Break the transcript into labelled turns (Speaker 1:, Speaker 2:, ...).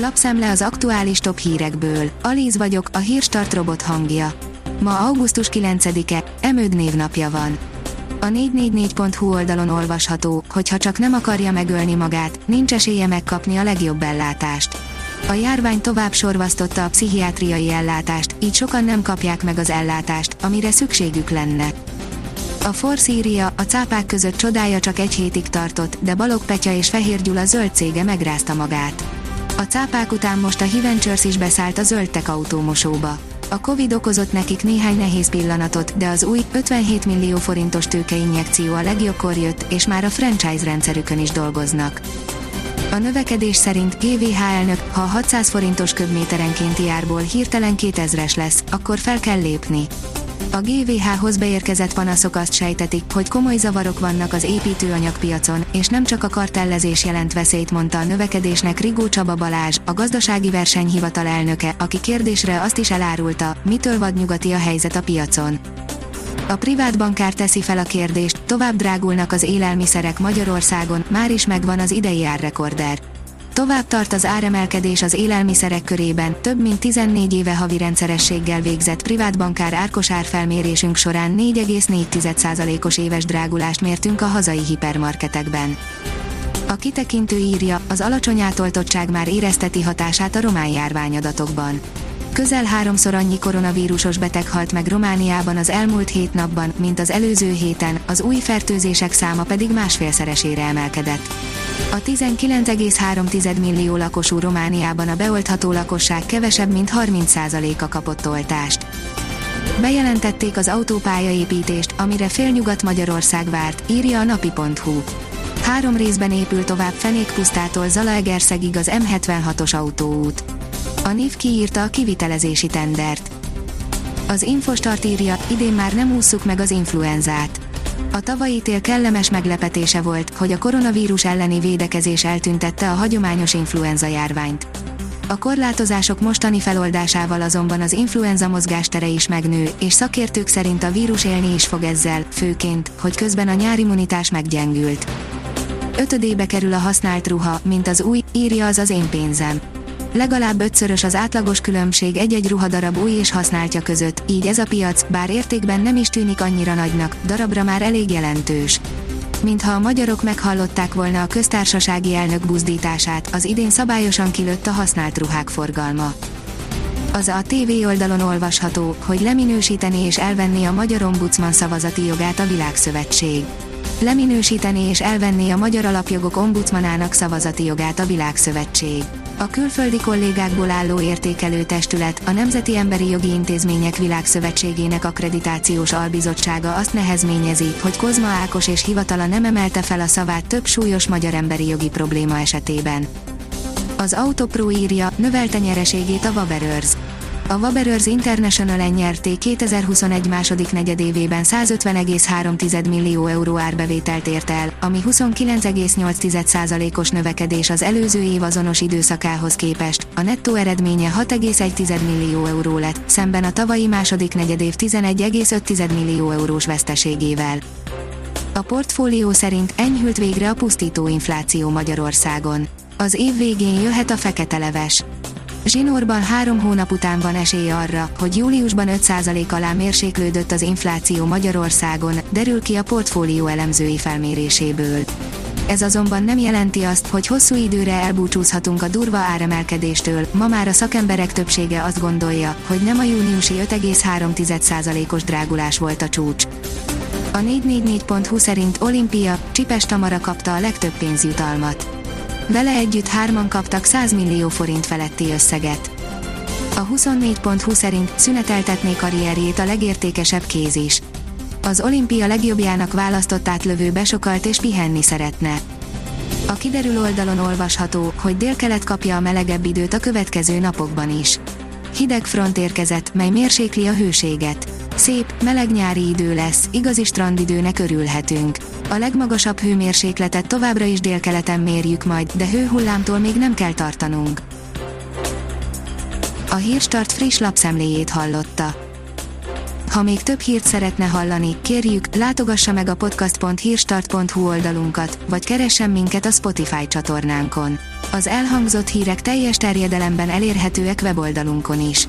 Speaker 1: Lapszemle az aktuális top hírekből. Alíz vagyok, a hírstart robot hangja. Ma augusztus 9-e, Emőd névnapja van. A 444.hu oldalon olvasható, hogy ha csak nem akarja megölni magát, nincs esélye megkapni a legjobb ellátást. A járvány tovább sorvasztotta a pszichiátriai ellátást, így sokan nem kapják meg az ellátást, amire szükségük lenne. A Force írja, a cápák között csodája csak egy hétig tartott, de Balog Petya és Fehér Gyula zöld cége megrázta magát. A cápák után most a Hiventures is beszállt a zöldtek autómosóba. A Covid okozott nekik néhány nehéz pillanatot, de az új, 57 millió forintos tőkeinjekció a legjobbkor jött, és már a franchise rendszerükön is dolgoznak. A növekedés szerint GVH elnök, ha a 600 forintos köbméterenkénti árból hirtelen 2000-es lesz, akkor fel kell lépni. A GVH-hoz beérkezett panaszok azt sejtetik, hogy komoly zavarok vannak az építőanyagpiacon, és nem csak a kartellezés jelent veszélyt mondta a növekedésnek Rigó Csaba Balázs, a gazdasági versenyhivatal elnöke, aki kérdésre azt is elárulta, mitől vadnyugati a helyzet a piacon. A privát bankár teszi fel a kérdést, tovább drágulnak az élelmiszerek Magyarországon, már is megvan az idei árrekorder. Tovább tart az áremelkedés az élelmiszerek körében, több mint 14 éve havi rendszerességgel végzett privátbankár árkos árfelmérésünk során 4,4%-os éves drágulást mértünk a hazai hipermarketekben. A kitekintő írja, az alacsony átoltottság már érezteti hatását a román járványadatokban. Közel háromszor annyi koronavírusos beteg halt meg Romániában az elmúlt hét napban, mint az előző héten, az új fertőzések száma pedig másfélszeresére emelkedett. A 19,3 millió lakosú Romániában a beoltható lakosság kevesebb, mint 30%-a kapott oltást. Bejelentették az autópályaépítést, amire félnyugat Magyarország várt, írja a napi.hu. Három részben épül tovább Fenékpusztától Zalaegerszegig az M76-os autóút. A NIV kiírta a kivitelezési tendert. Az Infostart írja, idén már nem ússzuk meg az influenzát. A tavalyi ítél kellemes meglepetése volt, hogy a koronavírus elleni védekezés eltüntette a hagyományos influenza járványt. A korlátozások mostani feloldásával azonban az influenza mozgástere is megnő, és szakértők szerint a vírus élni is fog ezzel, főként, hogy közben a nyári immunitás meggyengült. Ötödébe kerül a használt ruha, mint az új, írja az az én pénzem legalább ötszörös az átlagos különbség egy-egy ruhadarab új és használtja között, így ez a piac, bár értékben nem is tűnik annyira nagynak, darabra már elég jelentős. Mintha a magyarok meghallották volna a köztársasági elnök buzdítását, az idén szabályosan kilőtt a használt ruhák forgalma. Az a TV oldalon olvasható, hogy leminősíteni és elvenni a Magyar Ombudsman szavazati jogát a Világszövetség. Leminősíteni és elvenni a Magyar Alapjogok Ombudsmanának szavazati jogát a Világszövetség. A külföldi kollégákból álló értékelő testület, a Nemzeti Emberi Jogi Intézmények Világszövetségének akkreditációs albizottsága azt nehezményezi, hogy Kozma Ákos és hivatala nem emelte fel a szavát több súlyos magyar emberi jogi probléma esetében. Az Autopro írja, növelte nyereségét a Waberers. A Waberers International nyerté 2021 második negyedévében 150,3 millió euró árbevételt ért el, ami 29,8%-os növekedés az előző év azonos időszakához képest, a nettó eredménye 6,1 millió euró lett, szemben a tavalyi második negyedév 11,5 millió eurós veszteségével. A portfólió szerint enyhült végre a pusztító infláció Magyarországon. Az év végén jöhet a fekete leves. Zsinórban három hónap után van esély arra, hogy júliusban 5% alá mérséklődött az infláció Magyarországon, derül ki a portfólió elemzői felméréséből. Ez azonban nem jelenti azt, hogy hosszú időre elbúcsúzhatunk a durva áremelkedéstől, ma már a szakemberek többsége azt gondolja, hogy nem a júniusi 5,3%-os drágulás volt a csúcs. A 444.hu szerint Olimpia, Csipes Tamara kapta a legtöbb pénzjutalmat. Vele együtt hárman kaptak 100 millió forint feletti összeget. A 24.20 szerint szüneteltetné karrierjét a legértékesebb kéz is. Az olimpia legjobbjának választott átlövő besokalt és pihenni szeretne. A kiderül oldalon olvasható, hogy délkelet kapja a melegebb időt a következő napokban is. Hideg front érkezett, mely mérsékli a hőséget. Szép, meleg nyári idő lesz, igazi strandidőnek örülhetünk. A legmagasabb hőmérsékletet továbbra is délkeleten mérjük majd, de hőhullámtól még nem kell tartanunk. A Hírstart friss lapszemléjét hallotta. Ha még több hírt szeretne hallani, kérjük, látogassa meg a podcast.hírstart.hu oldalunkat, vagy keressen minket a Spotify csatornánkon. Az elhangzott hírek teljes terjedelemben elérhetőek weboldalunkon is.